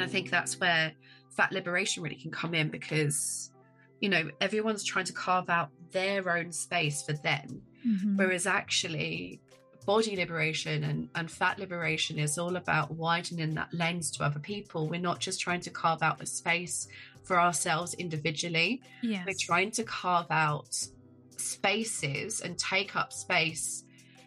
And I think that's where fat liberation really can come in because, you know, everyone's trying to carve out their own space for them. Mm-hmm. Whereas actually, body liberation and, and fat liberation is all about widening that lens to other people. We're not just trying to carve out a space for ourselves individually. Yes. We're trying to carve out spaces and take up space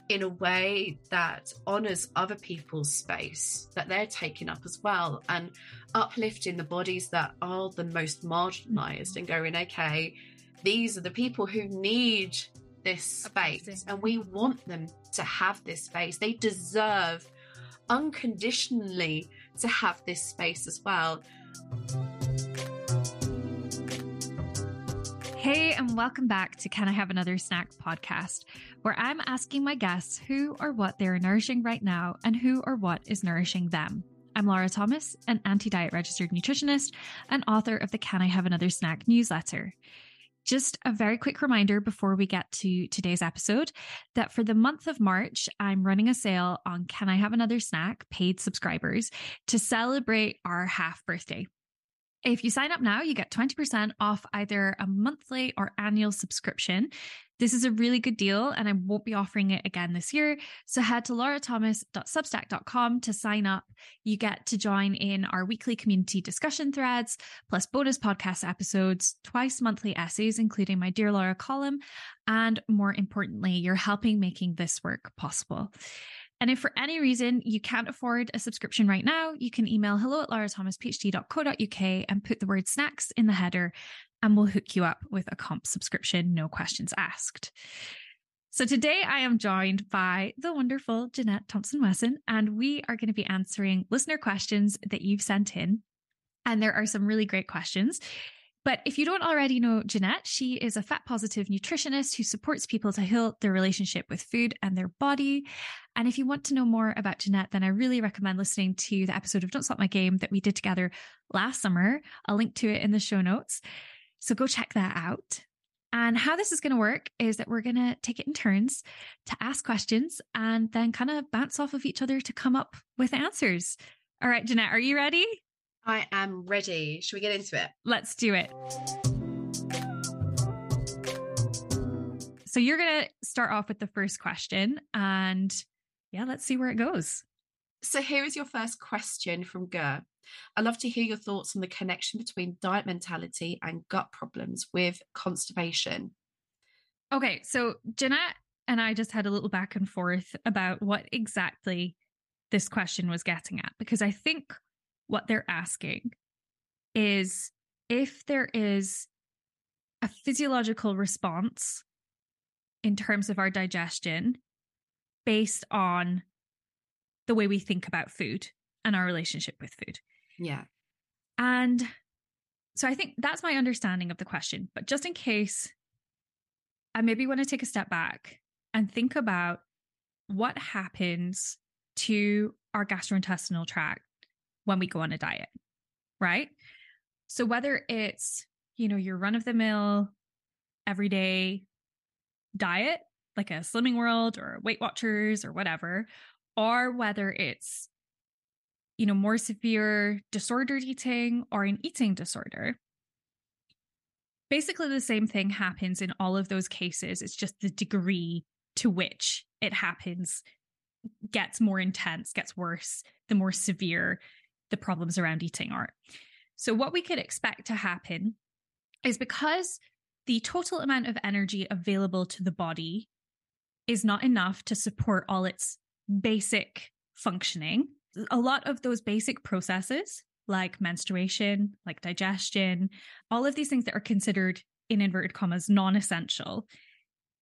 in a way that honors other people's space that they're taking up as well and uplifting the bodies that are the most marginalized and going okay these are the people who need this space and we want them to have this space. They deserve unconditionally to have this space as well Hey, and welcome back to Can I Have Another Snack podcast, where I'm asking my guests who or what they're nourishing right now and who or what is nourishing them. I'm Laura Thomas, an anti diet registered nutritionist and author of the Can I Have Another Snack newsletter. Just a very quick reminder before we get to today's episode that for the month of March, I'm running a sale on Can I Have Another Snack paid subscribers to celebrate our half birthday. If you sign up now, you get 20% off either a monthly or annual subscription. This is a really good deal and I won't be offering it again this year. So head to laurathomas.substack.com to sign up. You get to join in our weekly community discussion threads, plus bonus podcast episodes, twice monthly essays, including my Dear Laura column. And more importantly, you're helping making this work possible. And if for any reason you can't afford a subscription right now, you can email hello at laurathomasphd.co.uk and put the word snacks in the header, and we'll hook you up with a comp subscription, no questions asked. So today I am joined by the wonderful Jeanette Thompson Wesson, and we are going to be answering listener questions that you've sent in. And there are some really great questions. But if you don't already know Jeanette, she is a fat positive nutritionist who supports people to heal their relationship with food and their body. And if you want to know more about Jeanette, then I really recommend listening to the episode of Don't Salt My Game that we did together last summer. I'll link to it in the show notes. So go check that out. And how this is going to work is that we're going to take it in turns to ask questions and then kind of bounce off of each other to come up with answers. All right, Jeanette, are you ready? I am ready. Should we get into it? Let's do it. So you're going to start off with the first question and yeah, let's see where it goes. So here is your first question from Gur. I'd love to hear your thoughts on the connection between diet mentality and gut problems with constipation. Okay, so Jeanette and I just had a little back and forth about what exactly this question was getting at because I think what they're asking is if there is a physiological response in terms of our digestion based on the way we think about food and our relationship with food. Yeah. And so I think that's my understanding of the question. But just in case, I maybe want to take a step back and think about what happens to our gastrointestinal tract when we go on a diet, right? So whether it's, you know, your run of the mill, everyday diet, like a Slimming World or Weight Watchers or whatever, or whether it's, you know, more severe disordered eating or an eating disorder. Basically, the same thing happens in all of those cases. It's just the degree to which it happens gets more intense, gets worse, the more severe the problems around eating are. So, what we could expect to happen is because the total amount of energy available to the body is not enough to support all its basic functioning. A lot of those basic processes, like menstruation, like digestion, all of these things that are considered, in inverted commas, non essential,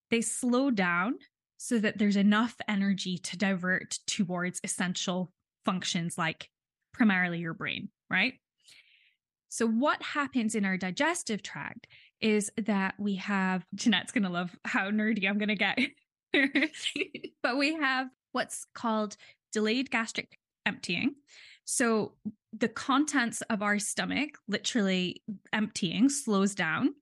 they slow down so that there's enough energy to divert towards essential functions like primarily your brain, right? So, what happens in our digestive tract is that we have, Jeanette's going to love how nerdy I'm going to get. but we have what's called delayed gastric emptying. So the contents of our stomach literally emptying slows down.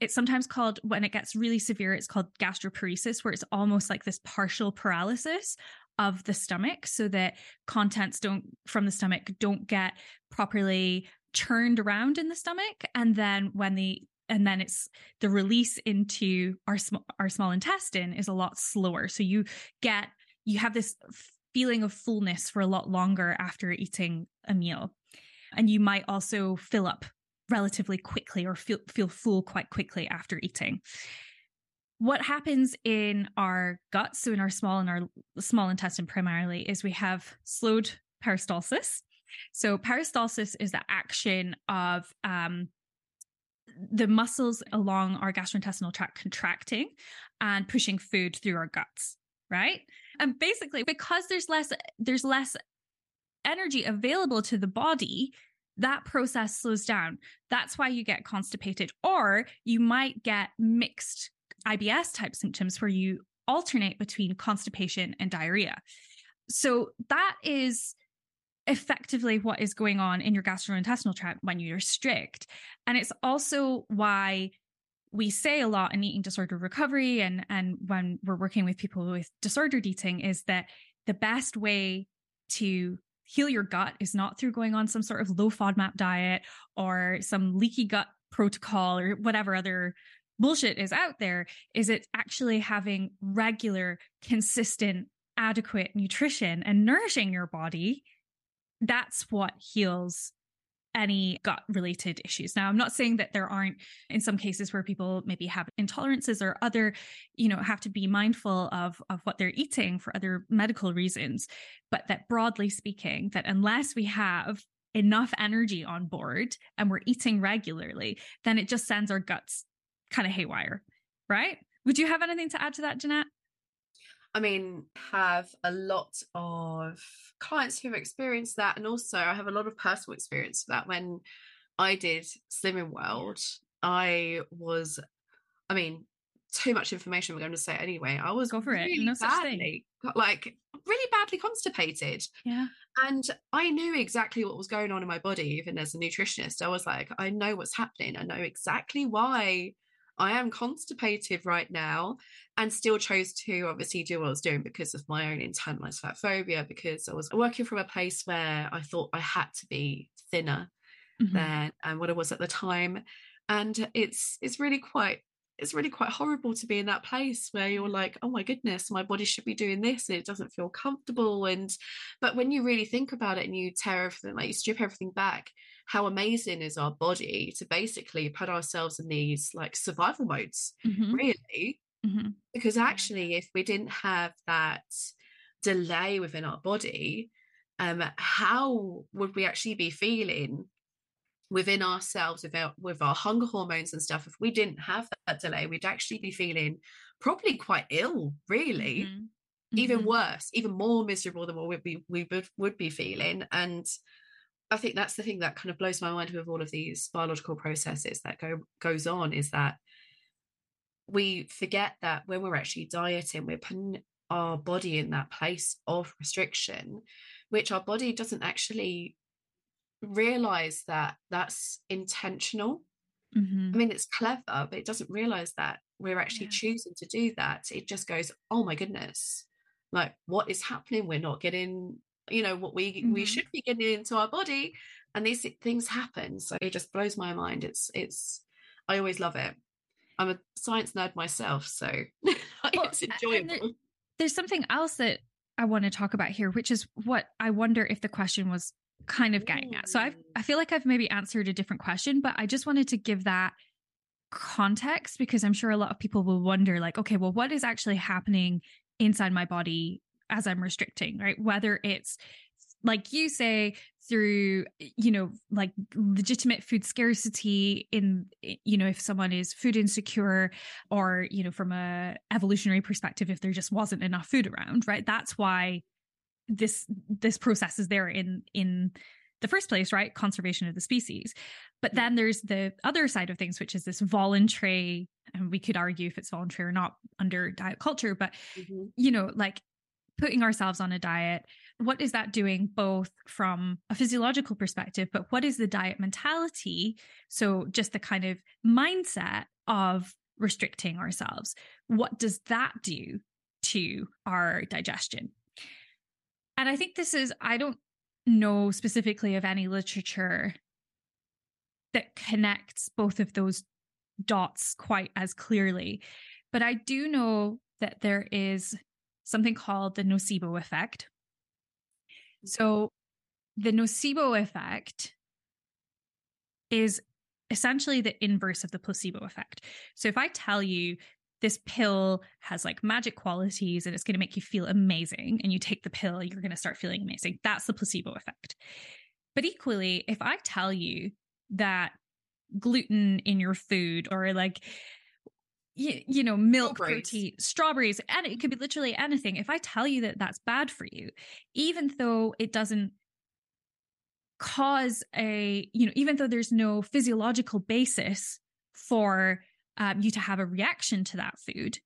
It's sometimes called, when it gets really severe, it's called gastroparesis, where it's almost like this partial paralysis of the stomach so that contents don't from the stomach don't get properly churned around in the stomach. And then when the and then it's the release into our small our small intestine is a lot slower. So you get you have this feeling of fullness for a lot longer after eating a meal. And you might also fill up relatively quickly or feel feel full quite quickly after eating what happens in our guts so in our small and our small intestine primarily is we have slowed peristalsis so peristalsis is the action of um, the muscles along our gastrointestinal tract contracting and pushing food through our guts, right? And basically because there's less there's less energy available to the body, that process slows down. That's why you get constipated or you might get mixed IBS type symptoms where you alternate between constipation and diarrhea. So that is effectively what is going on in your gastrointestinal tract when you restrict. And it's also why we say a lot in eating disorder recovery and and when we're working with people with disordered eating is that the best way to heal your gut is not through going on some sort of low FODMAP diet or some leaky gut protocol or whatever other bullshit is out there is it actually having regular consistent adequate nutrition and nourishing your body that's what heals any gut related issues. Now, I'm not saying that there aren't in some cases where people maybe have intolerances or other, you know, have to be mindful of of what they're eating for other medical reasons, but that broadly speaking, that unless we have enough energy on board and we're eating regularly, then it just sends our guts kind of haywire, right? Would you have anything to add to that, Jeanette? I mean, have a lot of clients who've experienced that, and also I have a lot of personal experience of that. When I did Slimming World, I was, I mean, too much information. We're going to say anyway. I was go for really it. No badly, like really badly constipated. Yeah. And I knew exactly what was going on in my body, even as a nutritionist. I was like, I know what's happening. I know exactly why I am constipated right now and still chose to obviously do what I was doing because of my own internalized fat phobia, because I was working from a place where I thought I had to be thinner mm-hmm. than and what I was at the time. And it's it's really quite it's really quite horrible to be in that place where you're like oh my goodness my body should be doing this and it doesn't feel comfortable and but when you really think about it and you tear everything like you strip everything back how amazing is our body to basically put ourselves in these like survival modes mm-hmm. really mm-hmm. because actually if we didn't have that delay within our body um how would we actually be feeling within ourselves with our, with our hunger hormones and stuff if we didn't have that delay we'd actually be feeling probably quite ill really mm-hmm. even mm-hmm. worse even more miserable than what we, we, we would, would be feeling and I think that's the thing that kind of blows my mind with all of these biological processes that go goes on is that we forget that when we're actually dieting, we're putting our body in that place of restriction, which our body doesn't actually realize that that's intentional. Mm-hmm. I mean, it's clever, but it doesn't realize that we're actually yeah. choosing to do that. It just goes, oh my goodness, like what is happening? We're not getting you know what we mm-hmm. we should be getting into our body and these things happen. So it just blows my mind. It's it's i always love it. I'm a science nerd myself so well, it's enjoyable. there, there's something else that i want to talk about here which is what i wonder if the question was kind of getting at. So i i feel like i've maybe answered a different question but i just wanted to give that context because i'm sure a lot of people will wonder like okay well what is actually happening inside my body as I'm restricting, right? Whether it's like you say through you know like legitimate food scarcity in you know if someone is food insecure or you know from a evolutionary perspective if there just wasn't enough food around right that's why this this process is there in in the first place right conservation of the species but then there's the other side of things which is this voluntary and we could argue if it's voluntary or not under diet culture but mm-hmm. you know like putting ourselves on a diet, what is that doing both from a physiological perspective, but what is the diet mentality? So, just the kind of mindset of restricting ourselves. What does that do to our digestion? and I think this is, I don't know specifically of any literature that connects both of those dots quite as clearly. But I do know that there is something called the nocebo effect. Mm-hmm. So, the nocebo effect is essentially the inverse of the placebo effect. So, if I tell you this pill has like magic qualities and it's going to make you feel amazing, and you take the pill, you're going to start feeling amazing, that's the placebo effect. But equally, if I tell you that gluten in your food or like you, you know milk strawberries. protein strawberries and it could be literally anything. If i tell you that that's bad for you even though it doesn't cause a you know even though there's no physiological basis for um, you to have a reaction to that food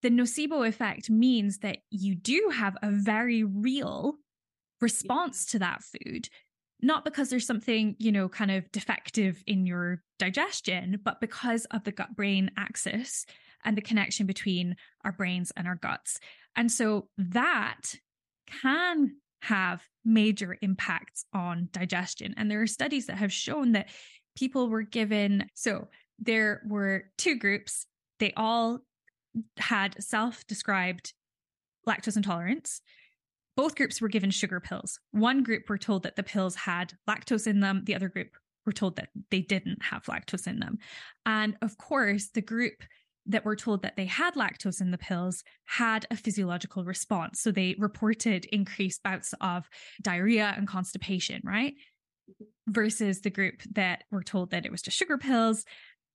the nocebo effect means that you do have a very real response to that food not because there's something, you know, kind of defective in your digestion, but because of the gut brain axis and the connection between our brains and our guts. And so that can have major impacts on digestion. And there are studies that have shown that people were given, so there were two groups, they all had self described lactose intolerance both groups were given sugar pills. One group were told that the pills had lactose in them, the other group were told that they didn't have lactose in them. And of course, the group that were told that they had lactose in the pills had a physiological response. So they reported increased bouts of diarrhea and constipation, right? Versus the group that were told that it was just sugar pills,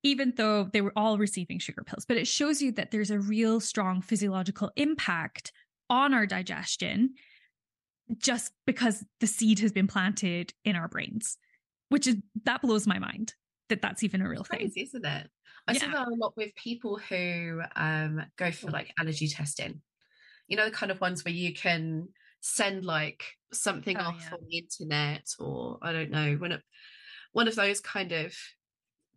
even though they were all receiving sugar pills. But it shows you that there's a real strong physiological impact on our digestion just because the seed has been planted in our brains, which is that blows my mind that that's even a real thing, isn't it? I yeah. see that a lot with people who um, go for like allergy testing. You know, the kind of ones where you can send like something oh, off yeah. on the internet, or I don't know, one of one of those kind of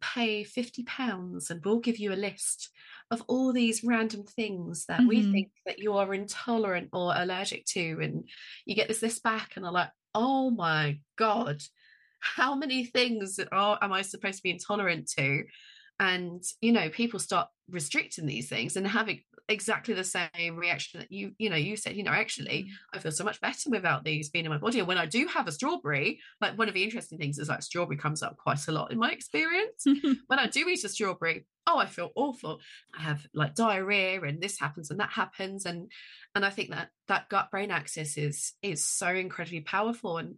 pay fifty pounds and we'll give you a list of all these random things that mm-hmm. we think that you are intolerant or allergic to and you get this list back and are like oh my god how many things are am i supposed to be intolerant to and you know people start restricting these things and having exactly the same reaction that you you know you said you know actually mm. i feel so much better without these being in my body. And when i do have a strawberry like one of the interesting things is like strawberry comes up quite a lot in my experience. When i do eat a strawberry oh i feel awful. I have like diarrhea and this happens and that happens and and i think that that gut brain axis is is so incredibly powerful and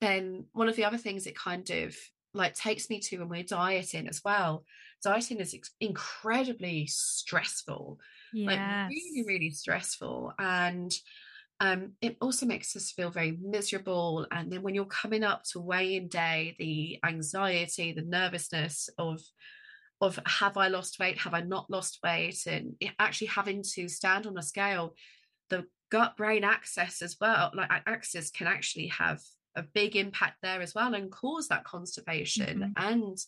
then one of the other things it kind of like takes me to when we're dieting as well dieting is incredibly stressful yes. like really really stressful and um, it also makes us feel very miserable and then when you're coming up to weigh-in day the anxiety the nervousness of of have i lost weight have i not lost weight and actually having to stand on a scale the gut brain access as well like access can actually have a big impact there as well and cause that constipation mm-hmm. and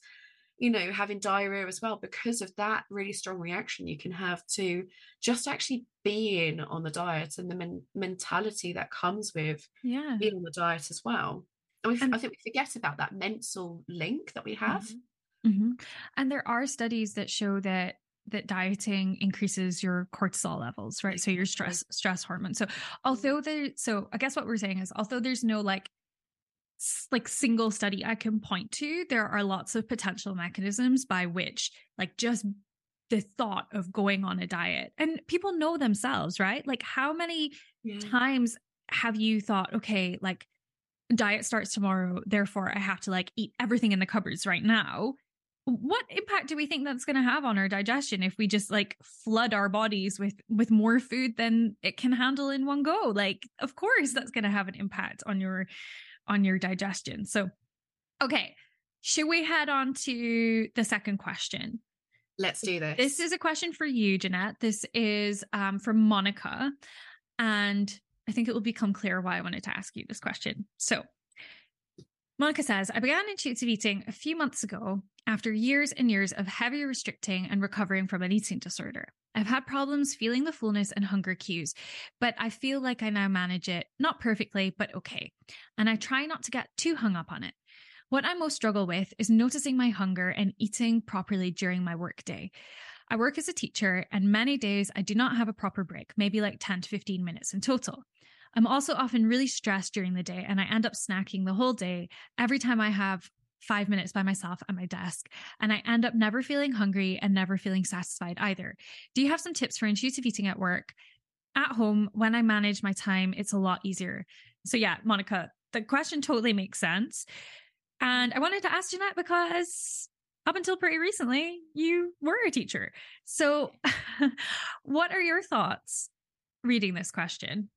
you know having diarrhea as well because of that really strong reaction you can have to just actually being on the diet and the men- mentality that comes with yeah. being on the diet as well. And, we, and I think we forget about that mental link that we have. Mm-hmm. Mm-hmm. and there are studies that show that that dieting increases your cortisol levels right? So your stress stress hormone so although there so i guess what we're saying is although there's no like like single study I can point to, there are lots of potential mechanisms by which, like, just the thought of going on a diet, and people know themselves, right? Like, how many yeah. times have you thought, okay, like, diet starts tomorrow, therefore I have to like eat everything in the cupboards right now? What impact do we think that's going to have on our digestion if we just like flood our bodies with with more food than it can handle in one go? Like, of course, that's going to have an impact on your on your digestion. So, okay, should we head on to the second question? Let's do this. This is a question for you, Jeanette. This is um, from Monica. And I think it will become clear why I wanted to ask you this question. So, Monica says, I began intuitive eating a few months ago after years and years of heavy restricting and recovering from an eating disorder. I've had problems feeling the fullness and hunger cues, but I feel like I now manage it, not perfectly, but okay. And I try not to get too hung up on it. What I most struggle with is noticing my hunger and eating properly during my workday. I work as a teacher, and many days I do not have a proper break, maybe like 10 to 15 minutes in total. I'm also often really stressed during the day, and I end up snacking the whole day every time I have five minutes by myself at my desk. And I end up never feeling hungry and never feeling satisfied either. Do you have some tips for intuitive eating at work? At home, when I manage my time, it's a lot easier. So, yeah, Monica, the question totally makes sense. And I wanted to ask Jeanette because up until pretty recently, you were a teacher. So, what are your thoughts reading this question?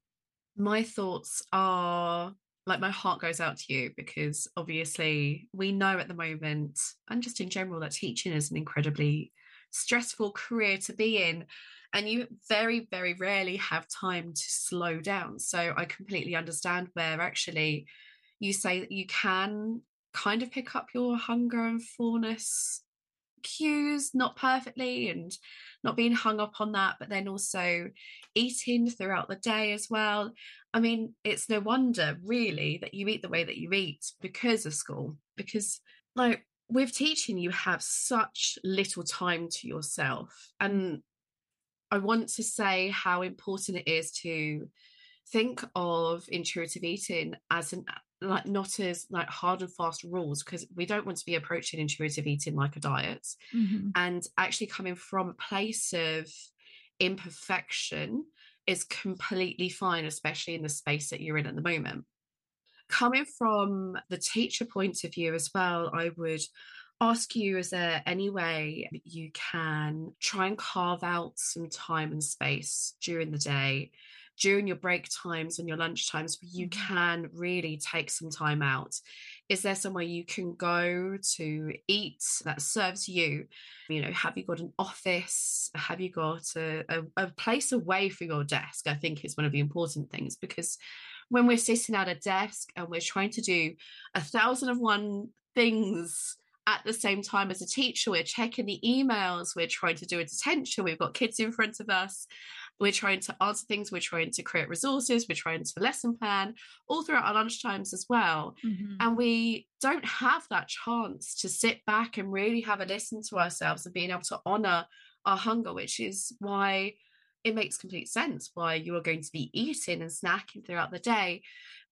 My thoughts are like my heart goes out to you because obviously we know at the moment and just in general that teaching is an incredibly stressful career to be in and you very very rarely have time to slow down. So i completely understand where actually you say that you can kind of pick up your hunger and fullness cues not perfectly and not being hung up on that but then also eating throughout the day as well. I mean it's no wonder really that you eat the way that you eat because of school because like with teaching you have such little time to yourself. And i want to say how important it is to think of intuitive eating as an like not as like hard and fast rules because we don't want to be approaching intuitive eating like a diet mm-hmm. and actually coming from a place of imperfection is completely fine especially in the space that you're in at the moment coming from the teacher point of view as well i would ask you is there any way you can try and carve out some time and space during the day during your break times and your lunch times where you mm-hmm. can really take some time out. Is there somewhere you can go to eat that serves you? You know have you got an office? Have you got a, a, a place away from your desk i think is one of the important things because when we're sitting at a desk and we're trying to do a thousand of one things at the same time as a teacher we're checking the emails we're trying to do a detention we've got kids in front of us we're trying to answer things, we're trying to create resources, we're trying to lesson plan all throughout our lunch times as well. Mm-hmm. And we don't have that chance to sit back and really have a listen to ourselves and being able to honor our hunger, which is why it makes complete sense why you are going to be eating and snacking throughout the day.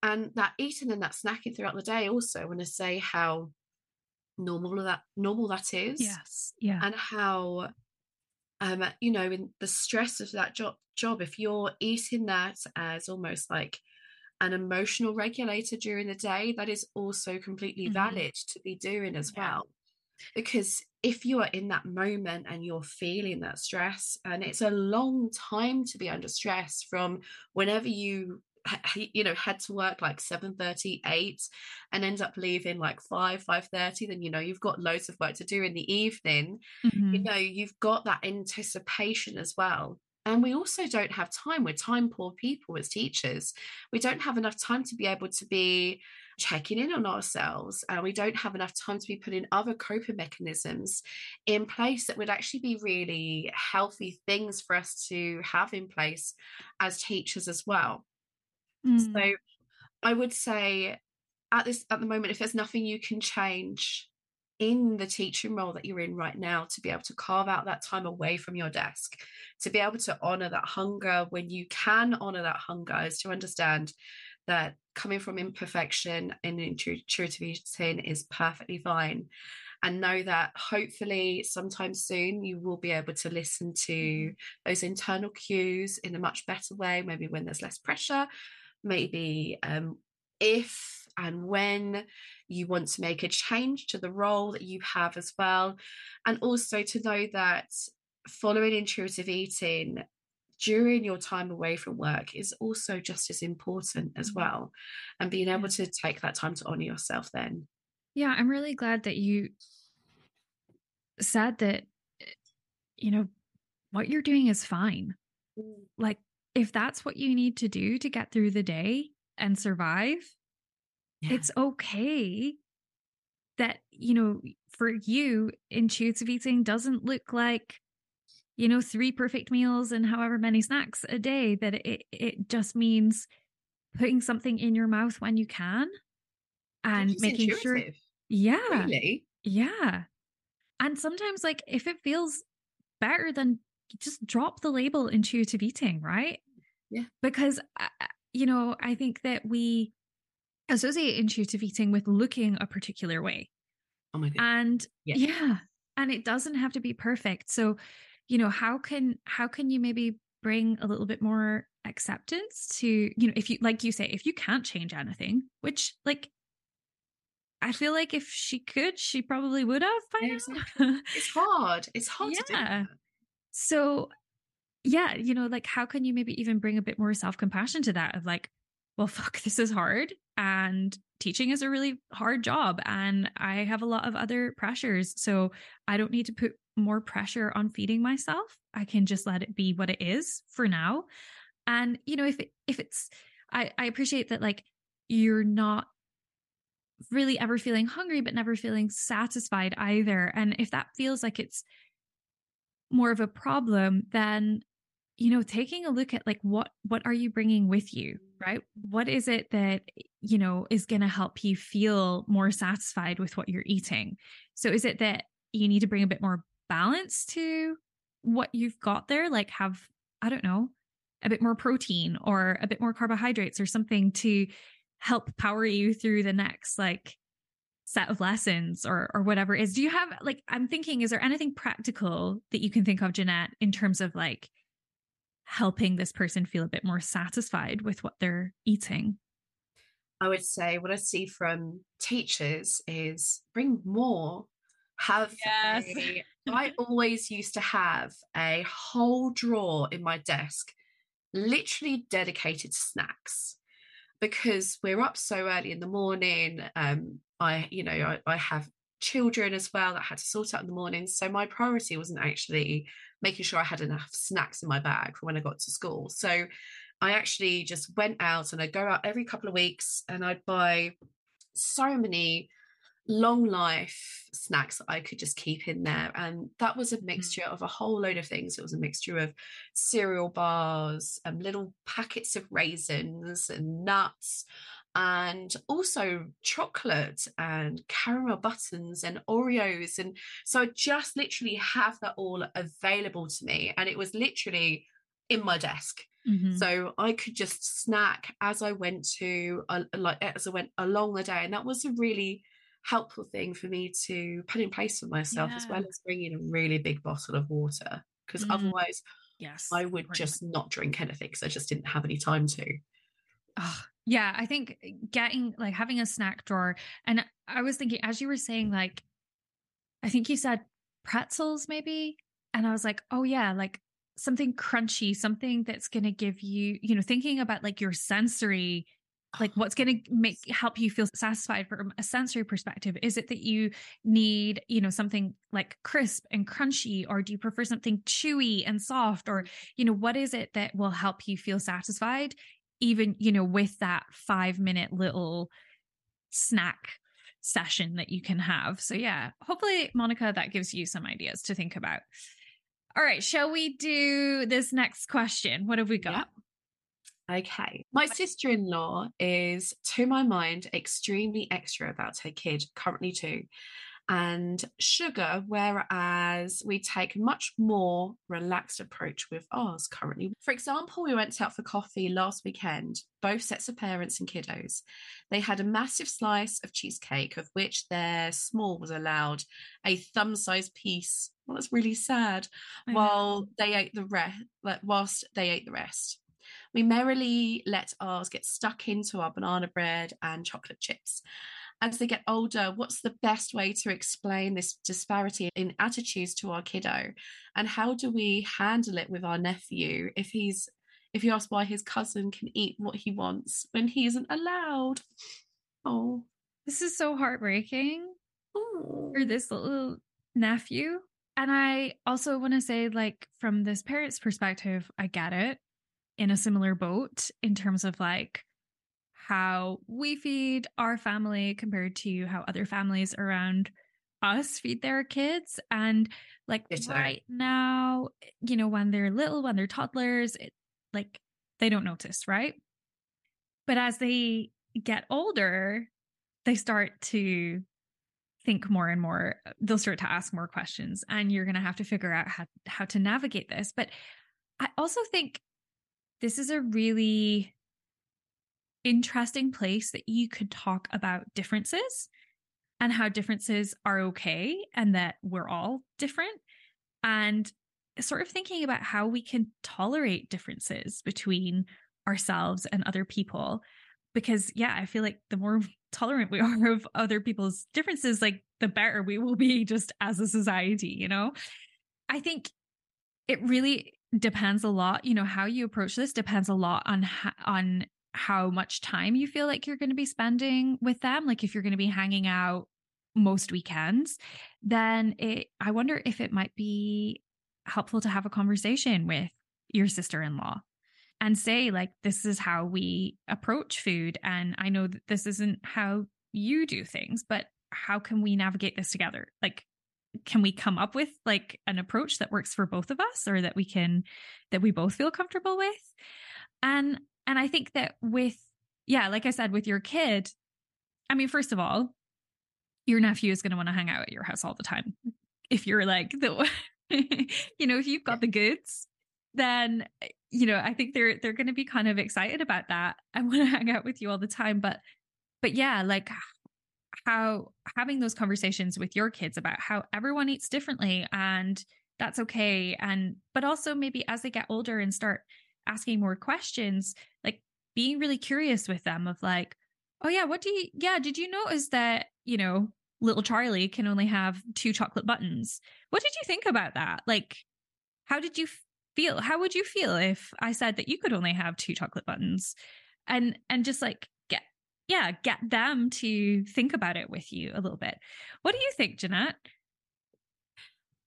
And that eating and that snacking throughout the day also I want to say how normal that normal that is. Yes. Yeah. And how um, you know, in the stress of that job, job, if you're eating that as almost like an emotional regulator during the day, that is also completely mm-hmm. valid to be doing as yeah. well. Because if you are in that moment and you're feeling that stress, and it's a long time to be under stress from whenever you you know head to work like 7 30 8 and end up leaving like 5 5 30 then you know you've got loads of work to do in the evening. Mm-hmm. you know you've got that anticipation as well. And we also don't have time we're time poor people as teachers. We don't have enough time to be able to be checking in on ourselves and we don't have enough time to be putting other coping mechanisms in place that would actually be really healthy things for us to have in place as teachers as well Mm. So I would say at this at the moment, if there's nothing you can change in the teaching role that you're in right now to be able to carve out that time away from your desk to be able to honor that hunger when you can honor that hunger is to understand that coming from imperfection and intuitive eating is perfectly fine and know that hopefully sometime soon you will be able to listen to mm-hmm. those internal cues in a much better way maybe when there's less pressure maybe um, if and when you want to make a change to the role that you have as well. And also to know that following intuitive eating during your time away from work is also just as important as mm-hmm. well. And being able to take that time to honor yourself then. Yeah, I'm really glad that you said that, you know, what you're doing is fine. Mm. Like if that's what you need to do to get through the day and survive, yeah. it's okay that, you know, for you, intuitive eating doesn't look like, you know, three perfect meals and however many snacks a day, that it, it just means putting something in your mouth when you can and making intuitive. sure. Yeah. Really? Yeah. And sometimes, like, if it feels better, then just drop the label intuitive eating, right? Yeah. Because, you know, I think that we associate intuitive eating with looking a particular way. Oh my god. And yeah. yeah. And it doesn't have to be perfect. So, you know, how can how can you maybe bring a little bit more acceptance to, you know, if you like you say, if you can't change anything, which like I feel like if she could, she probably would have by yeah, exactly. it's hard. It's hard yeah. to do. That. So yeah, you know, like how can you maybe even bring a bit more self-compassion to that of like, well, fuck, this is hard. And teaching is a really hard job. And I have a lot of other pressures. So I don't need to put more pressure on feeding myself. I can just let it be what it is for now. And, you know, if it, if it's, I, I appreciate that like you're not really ever feeling hungry, but never feeling satisfied either. And if that feels like it's more of a problem, than you know taking a look at like what what are you bringing with you right? What is it that eh, you know is going to help you feel more satisfied with what you're eating? So is it that you need to bring a bit more balance to what you've got there? Like have i don't know a bit more protein or a bit more carbohydrates or something to help power you through the next like set of lessons or or whatever is do you have like i'm thinking is there anything practical that you can think of jeanette in terms of like helping this person feel a bit more satisfied with what they're eating? I would say what I see from teachers is bring more. Have yes. a, I always used to have a whole drawer in my desk, literally dedicated to snacks, because we're up so early in the morning. Um, I, you know, I, I have children as well that I had to sort out in the morning. So my priority wasn't actually making sure I had enough snacks in my bag for when I got to school. So I actually just went out and I'd go out every couple of weeks and I'd buy so many long life snacks that I could just keep in there. And that was a mm. mixture of a whole load of things. It was a mixture of cereal bars, and little packets of raisins and nuts, and also chocolate and caramel buttons and Oreos. And so I just literally have that all available to me. And it was literally in my desk. Mm-hmm. So I could just snack as I went to, uh, like, as I went along the day. And that was a really helpful thing for me to put in place for myself, yeah. as well as bringing a really big bottle of water. Because mm. otherwise, yes, I would just not drink anything because I just didn't have any time to. Oh, yeah, I think eh, getting like having a snack drawer, and I was thinking as you were saying, like, I think you said pretzels maybe, and I was like, oh yeah, like something crunchy, something that's going to give you, you know, thinking about like your sensory like oh, what's going to make help you feel satisfied from a sensory perspective. Is it that you need you know something like crisp and crunchy or do you prefer something chewy and soft or mm-hmm. you know what is it that will help you feel satisfied even you know with that 5 minute little snack session that you can have. So yeah hopefully monica that gives you some ideas to think about. All right shall we do this next question? What have we got. Okay. My sister in law is, to my mind, extremely extra about her kid, currently two and sugar, whereas we take a much more relaxed approach with ours currently. For example, we went out for coffee last weekend, both sets of parents and kiddos. They had a massive slice of cheesecake, of which their small was allowed a thumb sized piece. Well, that's really sad. While they ate the rest, whilst they ate the rest. We merrily let ours get stuck into our banana bread and chocolate chips as they get older, what's the best way to explain this disparity in attitudes to our kiddo? And how do we handle it with our nephew if he's if you ask why his cousin can eat what he wants when he isn't allowed? Oh. This is so heartbreaking oh. for this little nephew. And I also want to say, like, from this parent's perspective, I get it in a similar boat in terms of like how we feed our family compared to how other families around us feed their kids. And like It's right now, eh, you know, when they're little, when they're toddlers, it, like they don't notice, right? But as they get older, they start to think more and more. Uh, they'll start to ask more questions, and you're going to have to figure out how, how to navigate this. But I also think this is a really interesting place that you could talk about differences and how differences are okay and that we're all different and sort of thinking about how we can tolerate differences between ourselves and other people. Because yeah i feel like the more tolerant we are of other people's differences like the better we will be just as a society you know? I think it really depends a lot you know how you approach this depends a lot on on how much time you feel like you're going to be spending with them like if you're going to be hanging out most weekends then it i wonder if it might be helpful to have a conversation with your sister-in-law and say like this is how we approach food and i know that this isn't how you do things but how can we navigate this together? Like can we come up with like an approach that works for both of us or that we can that we both feel comfortable with? And and i think that with yeah like i said with your kid i mean first of all your nephew is going to want to hang out at your house all the time. If you're like the you know if you've got the goods then eh, you know i think they're they're going to be kind of excited about that. I want to hang out with you all the time. But but yeah like how having those conversations with your kids about how everyone eats differently and that's okay. And but also maybe as they get older and start asking more questions like being really curious with them of like oh yeah what do you yeah did you notice that you know little charlie can only have two chocolate buttons? What did you think about that? Like how did you feel how would you feel if i said that you could only have two chocolate buttons? And and just like get yeah get them to think about it with you a little bit. What do you think jeanette?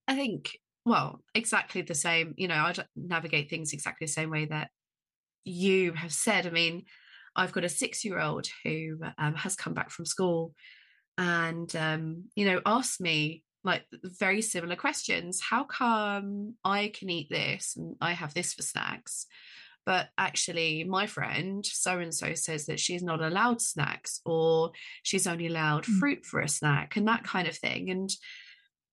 I think, well, exactly the same. You know, I'd navigate things exactly the same way that you have said. I mean, I've got a six year old who um, has come back from school and, um, you know, asked me like very similar questions. How come I can eat this and I have this for snacks? But actually, my friend so and so says that she's not allowed snacks or she's only allowed Mm. fruit for a snack and that kind of thing. And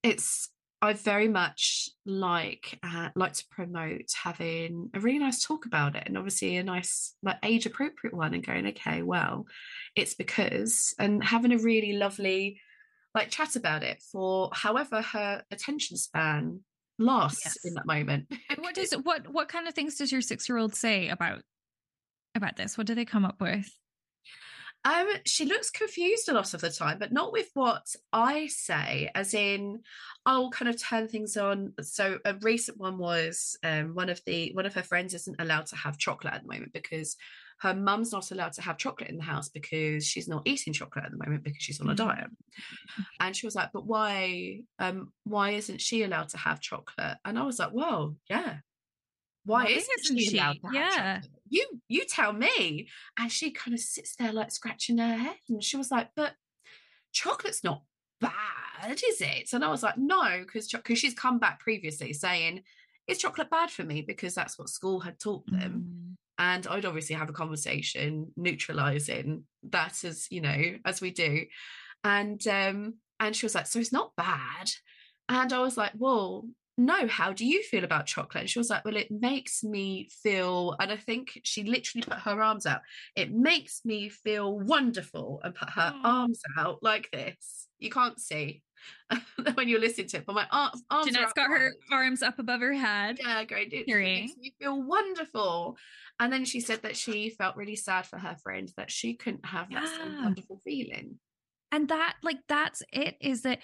it's I very much like uh, like to promote having a really nice talk about it, and obviously a nice like age appropriate one, and going okay, well, it's because and having a really lovely like chat about it for however her attention span lasts in that moment. what does what what kind of things does your six year old say about about this? What do they come up with Um, she looks confused a lot of the time, but not with what I say, as in I'll kind of turn things on. So a recent one was um one of the one of her friends isn't allowed to have chocolate at the moment because her mum's not allowed to have chocolate in the house because she's not eating chocolate at the moment because she's on a Mm. diet. And she was like, But why um why isn't she allowed to have chocolate? And I was like, Well, yeah. Why isn't, isn't she she? allowed to Yeah. You you tell me. And she kind of sits there like scratching her head. And she was like, But chocolate's not bad, is it? And I was like, No, because because she's come back previously saying, Is chocolate bad for me? Because that's what school had taught them. Mm. And I'd obviously have a conversation neutralizing that as, you know, as we do. And um, and she was like, So it's not bad. And I was like, Well, no, how do you feel about chocolate? And she was like, Well, it makes me feel, and I think she literally put her arms out. It makes me feel wonderful and put her Aw. arms out like this. You can't see when you're listening to it, but my ar- arms are jeanette's got her arms up above her head Yeah, great. It, makes me feel wonderful. And then she said that she felt really sad for her friend that she couldn't have that same wonderful feeling. and that like that's it is that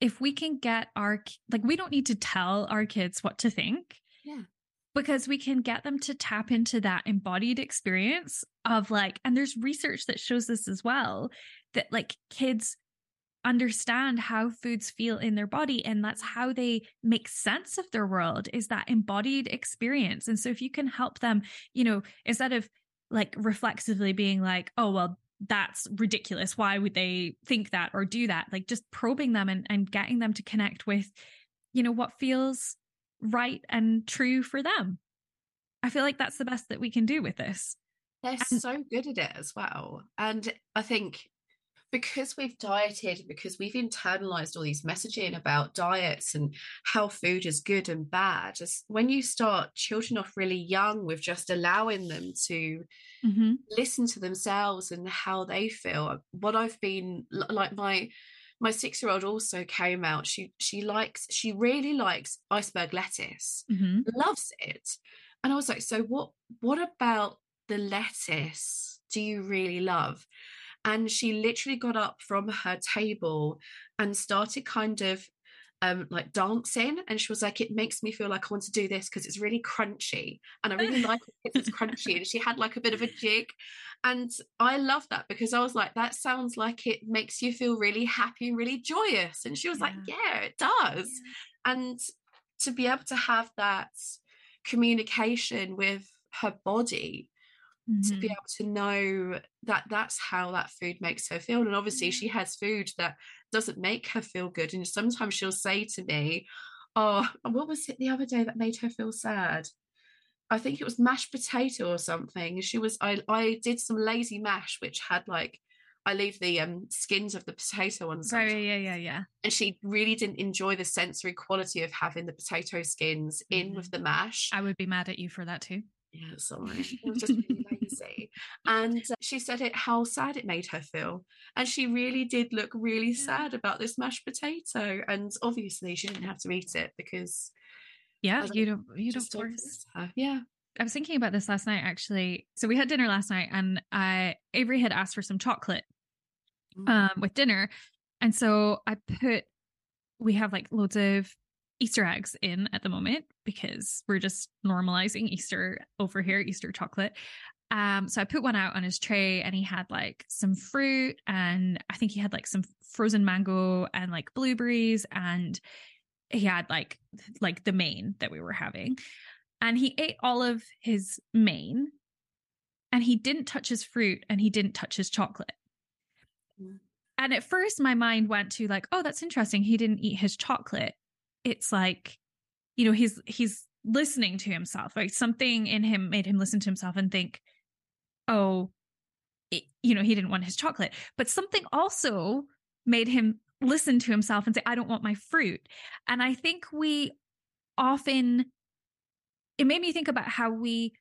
if we can get our like we don't need to tell our kids what to think Yeah. because we can get them to tap into that embodied experience of like and there's research that shows this as well that like kids understand how foods feel in their body and that's how they make sense of their world is that embodied experience and so if you can help them you know instead of like reflexively being like, oh, well, that's ridiculous. Why would they think that or do that? Like just probing them and, and getting them to connect with, you know, what feels right and true for them. I feel like that's the best that we can do with this. They're and- so good at it as well. And I think because we've dieted, because we've internalized all these messaging about diets and how food is good and bad, just when you start children off really young with just allowing them to mm-hmm. listen to themselves and how they feel. What I've been like my my six year old also came out. She she likes she really likes iceberg lettuce, mm-hmm. loves it. And I was like, so what what about the lettuce do you really love? And she literally got up from her table and started kind of um, like dancing and she was like it makes me feel like i want to do this because it's really crunchy and i really like it it's crunchy and she had like a bit of a jig and i love that because i was like that sounds like it makes you feel really happy and really joyous and she was yeah. like yeah it does yeah. and to be able to have that communication with her body mm-hmm. to be mm-hmm. able to know that that's how that food makes her feel and obviously she has food that doesn't make her feel good and sometimes she'll say to me oh what was it the other day that made her feel sad I think it was mashed potato or something. She was I I did some lazy mash which had like I leave the um skins of the potato on Right, yeah, yeah, yeah. And she really didn't enjoy the sensory quality of having the potato skins mm-hmm. in with the mash. I would be mad at you for that too yeah, sorry, was just really lazy. And uh, she said it how sad it made her feel, and she really did look really yeah. sad about this mashed potato. And obviously, she didn't have to eat it because yeah, you don't, you don't force her. Yeah. I was thinking about this last night actually. So we had dinner last night, and I Avery had asked for some chocolate mm. um, with dinner, and so I put we have like loads of Easter eggs in at the moment because we're just normalizing Easter over here, Easter chocolate. Um, so I put one out on his tray and he had like some fruit and I think he had like some frozen mango and like blueberries and he had like like the main that we were having. And he ate all of his main and he didn't touch his fruit and he didn't touch his chocolate. Mm. And at first my mind went to like, oh, that's interesting. He didn't eat his chocolate it's like you know he's he's listening to himself like something in him made him listen to himself and think oh it, you know he didn't want his chocolate. But something also made him listen to himself and say i don't want my fruit. And i think we often it made me think about how we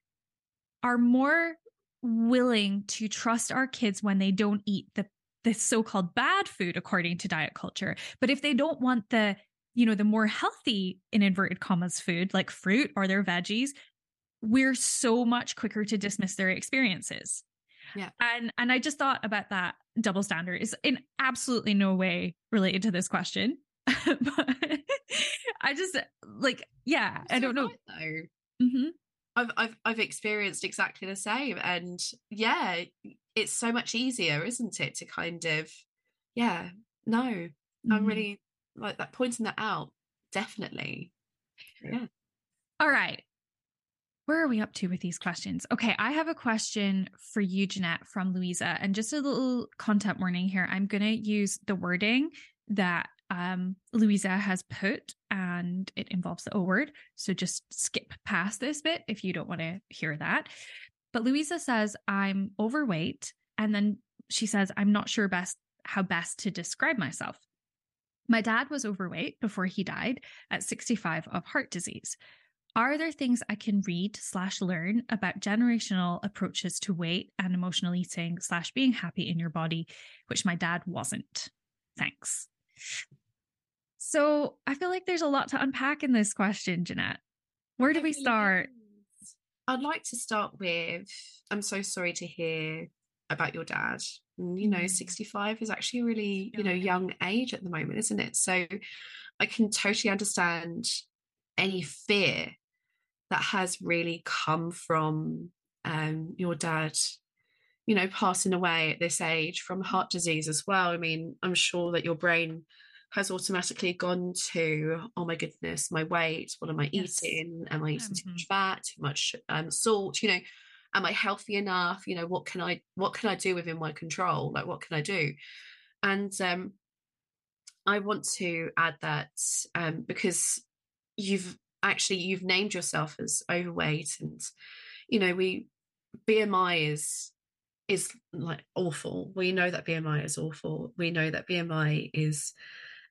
are more willing to trust our kids when they don't eat the the so-called bad food according to diet culture. But if they don't want the you know, the more healthy in inverted commas food like fruit or their veggies, we're so much quicker to dismiss their experiences. Yeah. And and I just thought about that double standard is in absolutely no way related to this question. but I just like yeah, I don't know. Right, though. Mm-hmm. I've I've I've experienced exactly the same, and yeah, it's so much easier, isn't it, to kind of yeah, no, mm-hmm. I'm really like that pointing that out definitely yeah all right where are we up to with these questions? Okay, I have a question for you, Jeanette, from Louisa. And just a little content warning here. I'm going to use the wording that um, Louisa has put, and it involves the O word. So just skip past this bit if you don't want to hear that. But Louisa says, I'm overweight. And then she says, I'm not sure best how best to describe myself. My dad was overweight before he died at 65 of heart disease. Are there things I can read slash learn about generational approaches to weight and emotional eating slash being happy in your body, which my dad wasn't? Thanks. So I feel like there's a lot to unpack in this question, Jeanette. Where do we start? I'd like to start with I'm so sorry to hear about your dad you know mm. 65 is actually a really you know young age at the moment isn't it so i can totally understand any fear that has really come from um, your dad you know passing away at this age from heart disease as well i mean i'm sure that your brain has automatically gone to oh my goodness my weight what am i yes. eating am i eating mm-hmm. too much fat too much um, salt you know am I healthy enough? You know, what can I what can I do within my control? Like what can I do? And um I want to add that um because you've actually you've named yourself as overweight and you know we BMI is is like awful. We know that BMI is awful. We know that BMI is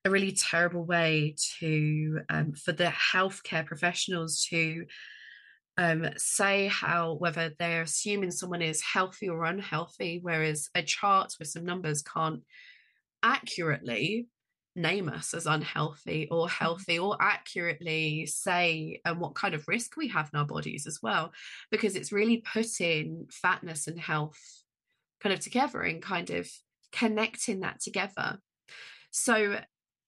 a really terrible way to um, for the healthcare professionals to um, say how whether they're assuming someone is healthy or unhealthy, whereas a chart with some numbers can't accurately name us as unhealthy or mm-hmm. healthy or accurately say and um, what kind of risk we have in our bodies as well because it's really putting fatness and health kind of together and kind of connecting that together so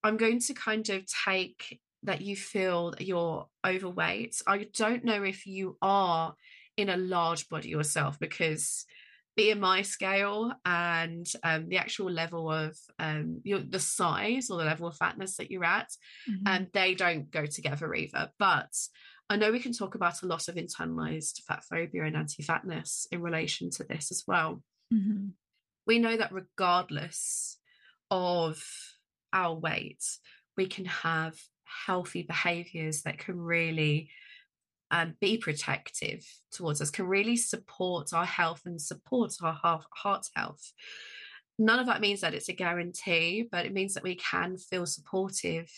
i'm going to kind of take that you feel that you're overweight i don't know if you are in a large body yourself because BMI scale and um, the actual level of um, your, the size or the level of fatness that you're at, mm-hmm. and they don't go together either. But I know we can talk about a lot of internalized fat phobia and anti fatness in relation to this as well. Mm-hmm. We know that regardless of our weight, we can have healthy behaviors that can really and be protective towards us can really support our health and support our heart health. None of that means that it's a guarantee but it means that we can feel supportive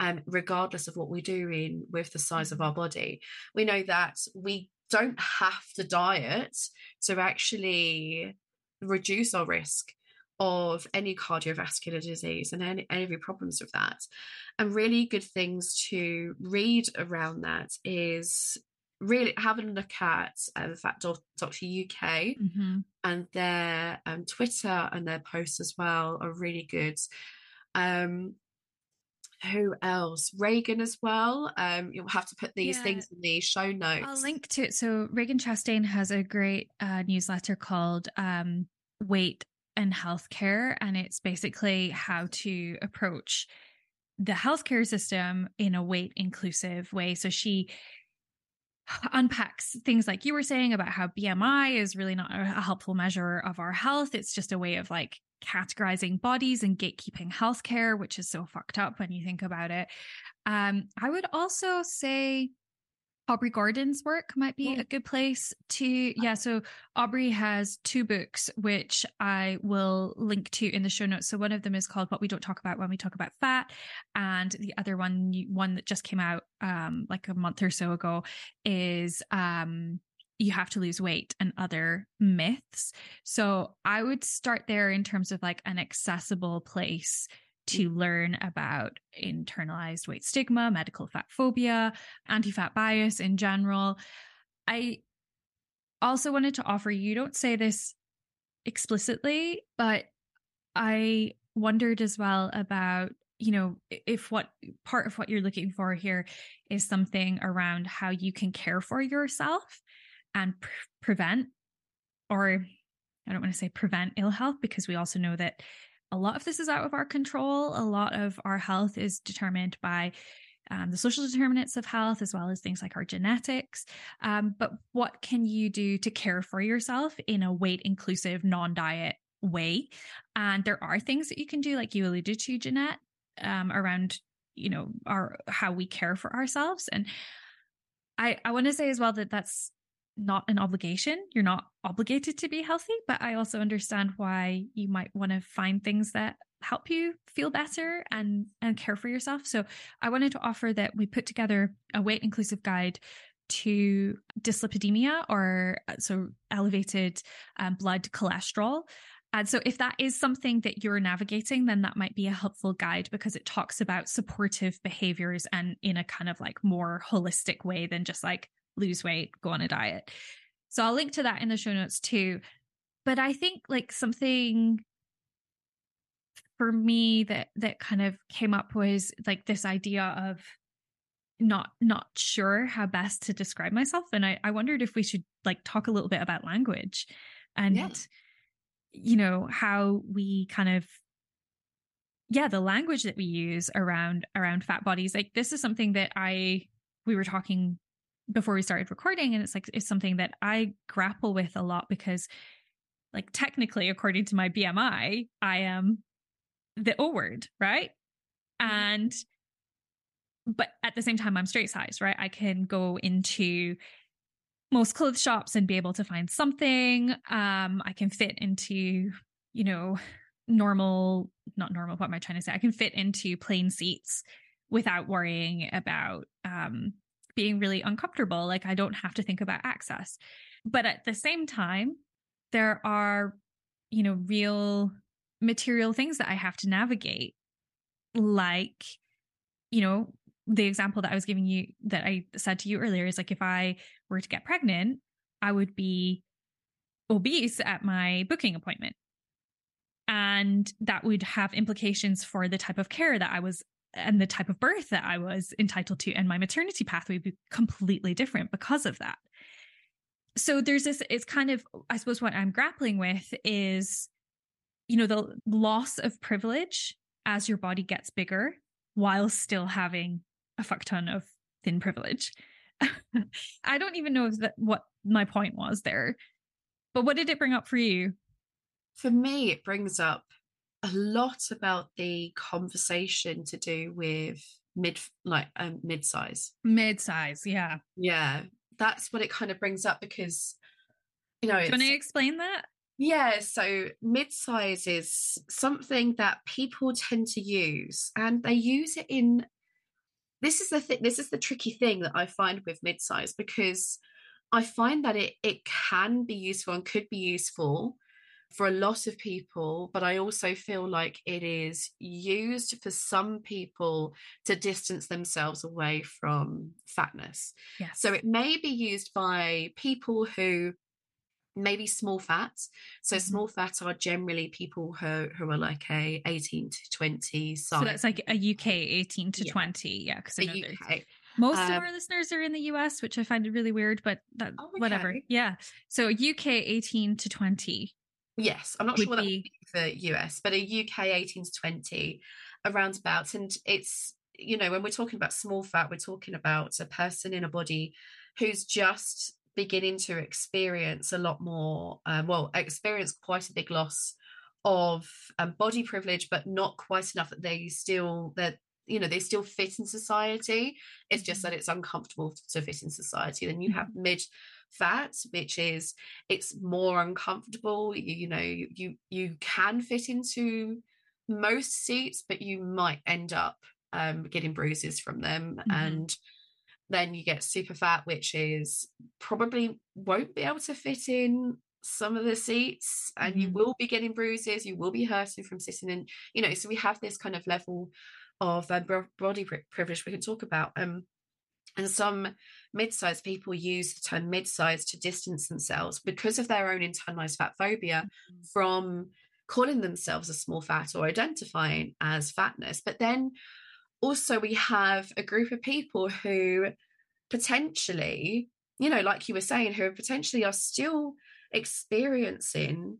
um, regardless of what we're doing with the size of our body. We know that we don't have to diet to actually reduce our risk of any cardiovascular disease and any, any problems with that. And really good things to read around that is really having a look at the Fat Doctor UK mm-hmm. and their um, Twitter and their posts as well are really good. Um, who else? Ragen as well. Um, you'll have to put these yeah. things in the show notes. I'll link to it. So Ragen Chastain has a great uh, newsletter called um, Weight and healthcare. And it's basically how to approach the healthcare system in a weight inclusive way. So she unpacks things like you were saying about how BMI is really not a helpful measure of our health. It's just a way of like categorizing bodies and gatekeeping healthcare, which is so fucked up when you think about it. Um, I would also say Aubrey Gordon's work might be a good place to yeah so Aubrey has two books which I will link to in the show notes. So one of them is called what we don't talk about when we talk about fat and the other one one that just came out um like a month or so ago is um you have to lose weight and other myths. So I would start there in terms of like an accessible place to learn about internalized weight stigma, medical fat phobia, anti fat bias in general. I also wanted to offer you don't say this explicitly, but I wondered as well about you know if what part of what you're looking for here is something around how you can care for yourself and pre- prevent or I don't want to say prevent ill health because we also know that a lot of this is out of our control. A lot of our health is determined by um, the social determinants of health, as well as things like our genetics. Um, but what can you do to care for yourself in a weight inclusive, non diet way? And there are things that you can do, like you alluded to, Jeanette, um, around you know our how we care for ourselves. And I I want to say as well that that's not an obligation. You're not obligated to be healthy, but I also understand why you might want to find things that help you feel better and and care for yourself. So I wanted to offer that we put together a weight inclusive guide to dyslipidemia or uh, so elevated um, blood cholesterol. And so, if that is something that you're navigating, then that might be a helpful guide because it talks about supportive behaviors and in a kind of like more holistic way than just like lose weight, go on a diet. So I'll link to that in the show notes too. But I think like something for me that that kind of came up was like this idea of not not sure how best to describe myself and I, I wondered if we should like talk a little bit about language and yeah. you know how we kind of yeah the language that we use around around fat bodies like this is something that i we were talking before we started recording and it's like it's something that I grapple with a lot because like technically according to my BMI I am the O word right? Mm-hmm. and but at the same time I'm straight size right? I can go into most clothes shops and be able to find something. Um I can fit into you know normal not normal what am I trying to say? I can fit into plane seats without worrying about um being really uncomfortable. Like I don't have to think about access. But at the same time, there are, you know, real material things that I have to navigate. Like, you know, the example that I was giving you that I said to you earlier is like if I were to get pregnant, I would be obese at my booking appointment. And that would have implications for the type of care that I was and the type of birth that I was entitled to and my maternity pathway would be completely different because of that. So there's this, it's kind of, I suppose what I'm grappling with is, you know, the loss of privilege as your body gets bigger while still having a fuck ton of thin privilege. I don't even know if that what my point was there. But what did it bring up for you? For me, it brings up a lot about the conversation to do with mid like um mid-size. Mid-size yeah. Yeah that's what it kind of brings up because you know can you explain that? Yeah so mid-size is something that people tend to use and they use it in this is the thing this is the tricky thing that i find with mid-size because i find that it it can be useful and could be useful for a lot of people, but I also feel like it is used for some people to distance themselves away from fatness. Yes. So it may be used by people who maybe small fats. So mm-hmm. small fats are generally people who, who are like a 18 to 20 size. So that's like a UK 18 to yeah. 20. Yeah. Because UK. Most um, of our listeners are in the US, which I find really weird, but that, oh, okay. whatever. Yeah. So UK 18 to 20 Yes, I'm not sure what be... for US, but a UK 18 to 20 around about. And it's, you know, when we're talking about small fat, we're talking about a person in a body who's just beginning to experience a lot more, uh, well, experience quite a big loss of um, body privilege, but not quite enough that they still, that you know they still fit in society it's just mm-hmm. that it's uncomfortable to fit in society then you have mm-hmm. mid fat which is it's more uncomfortable you, you know you you can fit into most seats but you might end up um, getting bruises from them mm-hmm. and then you get super fat which is probably won't be able to fit in some of the seats and mm-hmm. you will be getting bruises you will be hurting from sitting in you know so we have this kind of level of uh, body privilege we can talk about um and some mid-sized people use the term mid-sized to distance themselves because of their own internalized fat phobia mm-hmm. from calling themselves a small fat or identifying as fatness. But then also we have a group of people who potentially, you know, like you were saying, who potentially are still experiencing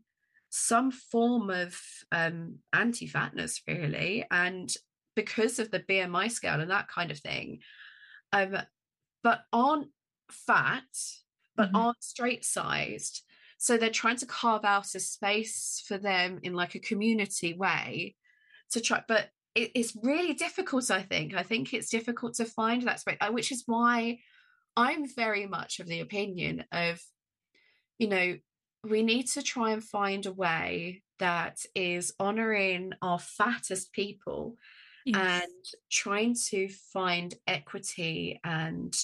some form of um, anti-fatness really and because of the bmi scale and that kind of thing um, but aren't fat, but mm-hmm. aren't straight sized. So they're trying to carve out a space for them in like a community way to try, but it, it's really difficult. I think. I think it's difficult to find that space, uh, which is why I'm very much of the opinion of, you know, we need to try and find a way that is honoring our fattest people yes. and trying to find equity and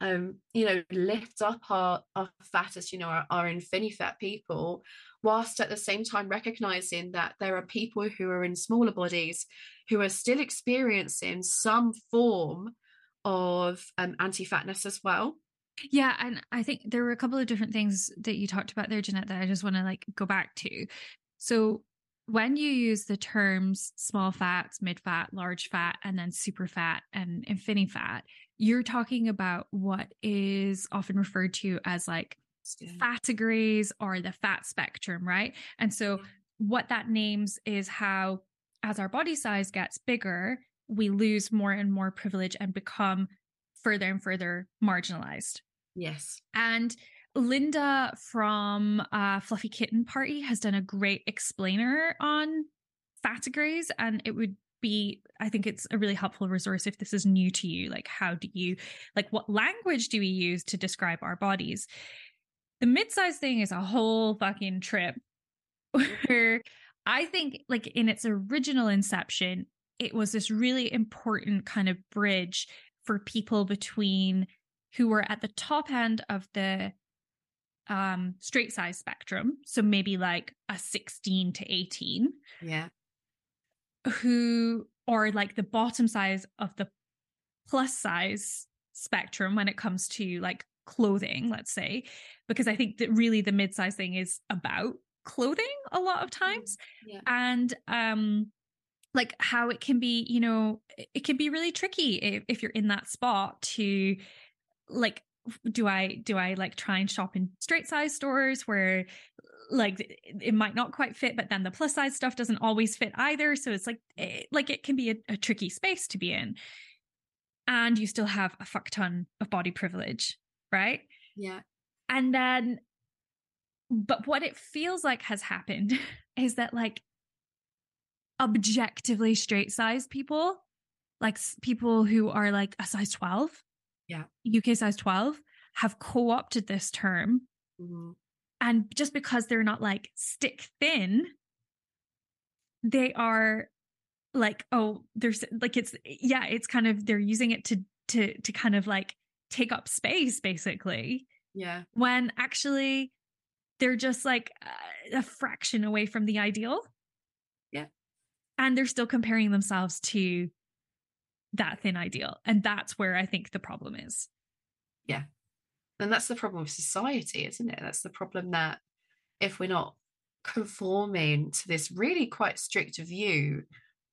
um, you know, lift up our, our fattest, you know, our, our fat people, whilst at the same time recognizing that there are people who are in smaller bodies who are still experiencing some form of um, anti-fatness as well. Yeah, and I think there were a couple of different things that you talked about there, Jeanette, that I just want to like go back to. So when you use the terms small fats, mid fat, large fat, and then super fat and infinity fat, you're talking about what is often referred to as like fattigrades or the fat spectrum, right? And so what that names is how as our body size gets bigger, we lose more and more privilege and become further and further marginalized. Yes. And Linda from uh, Fluffy Kitten Party has done a great explainer on fatigrades, and it would be i think it's a really helpful resource if this is new to you like how do you like what language do we use to describe our bodies? The mid-size thing is a whole fucking trip where i think like in its original inception it was this really important kind of bridge for people between who were at the top end of the um straight size spectrum. So maybe like a 16 to 18 yeah. Who or like the bottom size of the plus size spectrum when it comes to like clothing let's say. Because i think that really the mid-size thing is about clothing a lot of times. Yeah. and um like how it can be you know it can be really tricky if, if you're in that spot to like do i do i like try and shop in straight size stores where like it might not quite fit but then the plus size stuff doesn't always fit either. So it's like it, like it can be a, a tricky space to be in. And you still have a fuck ton of body privilege right? Yeah. And then but what it feels like has happened is that like objectively straight size people like people who are like a size 12 yeah. Uk size 12 have co-opted this term. Mm-hmm. and just because they're not like stick thin they are like oh there's like it's yeah it's kind of they're using it to to to kind of like take up space basically. Yeah. When actually they're just like a fraction away from the ideal. Yeah. And they're still comparing themselves to that thin ideal. And that's where i think the problem is. Yeah. And that's the problem with society isn't it? That's the problem that if we're not conforming to this really quite strict view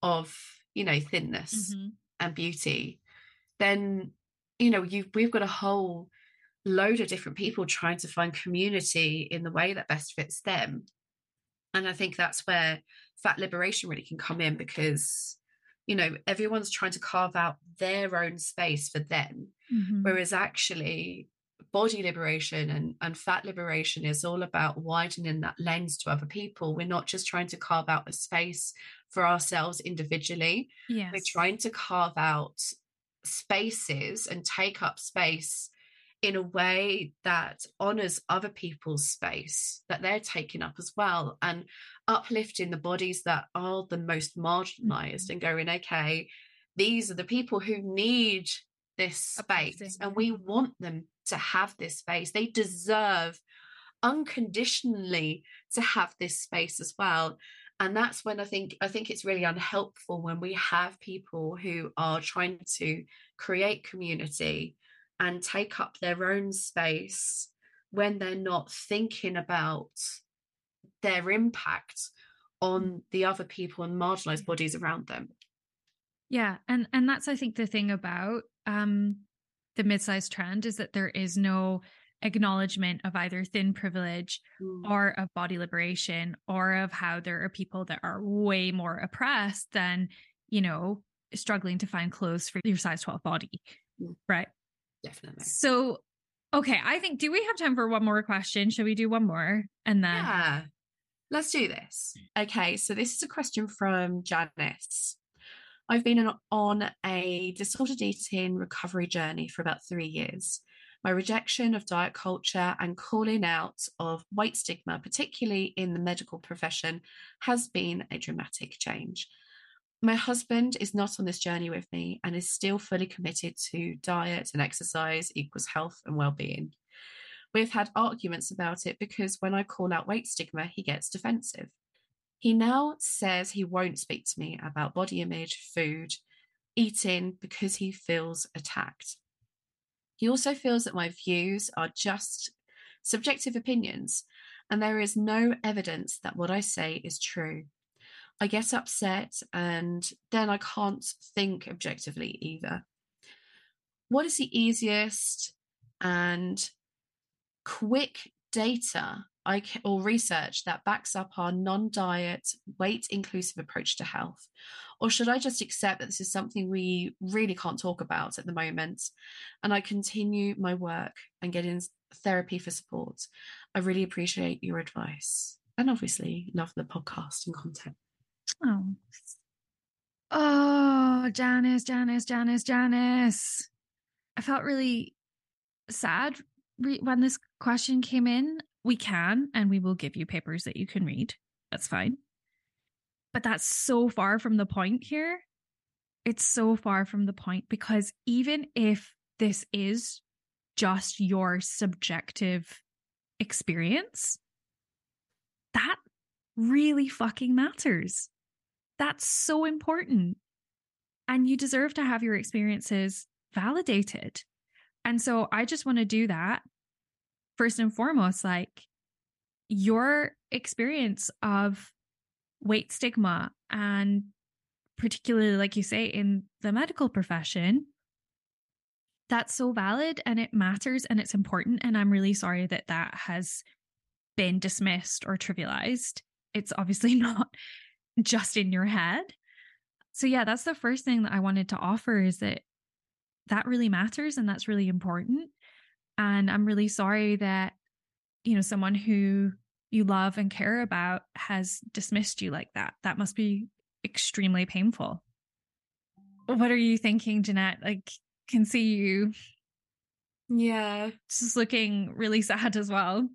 of you know thinness mm-hmm. and beauty then you know you we've got a whole load of different people trying to find community in the way that best fits them. And i think that's where fat liberation really can come in because you know everyone's trying to carve out their own space for them mm-hmm. whereas actually body liberation and, and fat liberation is all about widening that lens to other people we're not just trying to carve out a space for ourselves individually yes. we're trying to carve out spaces and take up space in a way that honors other people's space that they're taking up as well and uplifting the bodies that are the most marginalized mm-hmm. and going okay these are the people who need this space and we want them to have this space. They deserve unconditionally to have this space as well. And that's when i think i think it's really unhelpful when we have people who are trying to create community and take up their own space when they're not thinking about their impact on the other people and marginalized bodies around them. Yeah and and that's i think the thing about um the mid-sized trend is that there is no acknowledgement of either thin privilege mm. or of body liberation or of how there are people that are way more oppressed than you know struggling to find clothes for your size 12 body mm. right? Definitely. So okay i think do we have time for one more question? Should we do one more? And then yeah let's do this hmm. okay so this is a question from janice i've been on a disordered eating recovery journey for about three years my rejection of diet culture and calling out of weight stigma, particularly in the medical profession, has been a dramatic change. My husband is not on this journey with me and is still fully committed to diet and exercise equals health and well-being. We've had arguments about it because when I call out weight stigma, he gets defensive. He now says he won't speak to me about body image, food, eating because he feels attacked. He also feels that my views are just subjective opinions and there is no evidence that what I say is true. I get upset and then I can't think objectively either. What is the easiest and quick data I or research that backs up our non-diet, weight-inclusive approach to health, or should I just accept that this is something we really can't talk about at the moment, and I continue my work and get in therapy for support? I really appreciate your advice, and obviously love the podcast and content. Oh, oh, Janice, Janice, Janice, Janice. I felt really sad re- when this question came in we can and we will give you papers that you can read. That's fine. But that's so far from the point here. It's so far from the point because even if this is just your subjective experience, that really fucking matters. That's so important. And you deserve to have your experiences validated. And so I just want to do that first and foremost, like your experience of weight stigma and particularly like you say in the medical profession that's so valid and it matters and it's important and i'm really sorry that that has been dismissed or trivialized. It's obviously not just in your head. So yeah that's the first thing that i wanted to offer is that that really matters and that's really important and I'm really sorry that, you know, someone who you love and care about has dismissed you like that. That must be extremely painful. What are you thinking, Jeanette? Like, can see you. Yeah. Just looking really sad as well.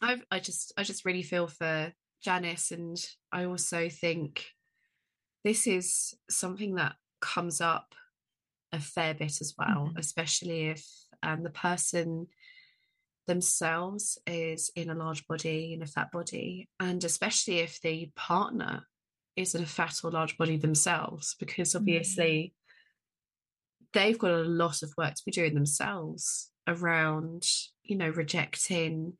I I just I just really feel for Janice and I also think this is something that comes up a fair bit as well, mm-hmm. especially if um, the person themselves is in a large body, in a fat body, and especially if the partner is in a fat or large body themselves, because obviously mm. they've got a lot of work to be doing themselves around, you know, rejecting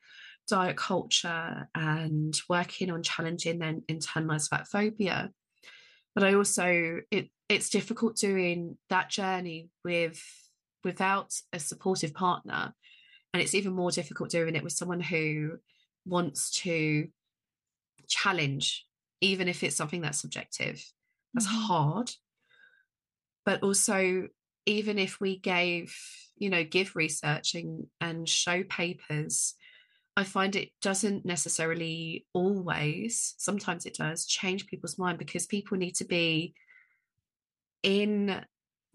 diet culture and working on challenging their internalized fat phobia. But I also it it's difficult doing that journey with without a supportive partner. And it's even more difficult doing it with someone who wants to challenge even if it's something that's subjective. That's mm-hmm. hard. But also even if we gave you know give research and, and show papers i find it doesn't necessarily always sometimes it does change people's mind because people need to be in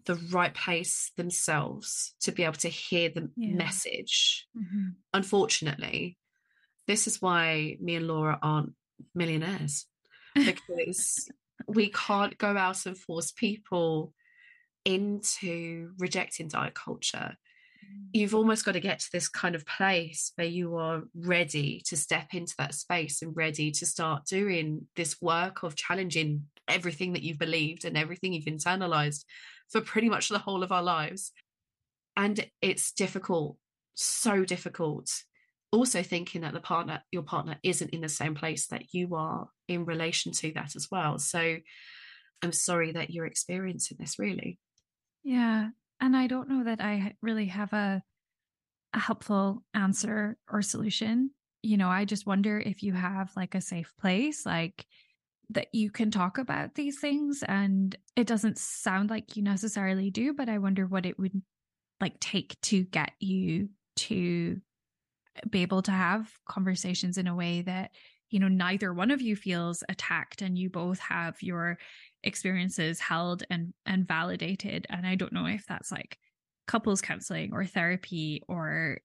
the right place themselves to be able to hear the yeah. message. Mm-hmm. Unfortunately, this is why me and Laura aren't millionaires because we can't go out and force people into rejecting diet culture. Mm. You've almost got to get to this kind of place where you are ready to step into that space and ready to start doing this work of challenging everything that you've believed and everything you've internalized for pretty much the whole of our lives. And it's difficult, so difficult. Also thinking that the partner, your partner isn't in the same place that you are in relation to that as well. So I'm sorry that you're experiencing this really. Yeah. And I don't know that I really have a a helpful answer or solution. You know, I just wonder if you have like a safe place, like that you can talk about these things and it doesn't sound like you necessarily do but i wonder what it would like take to get you to be able to have conversations in a way that you know neither one of you feels attacked and you both have your experiences held and and validated and i don't know if that's like couples counseling or therapy or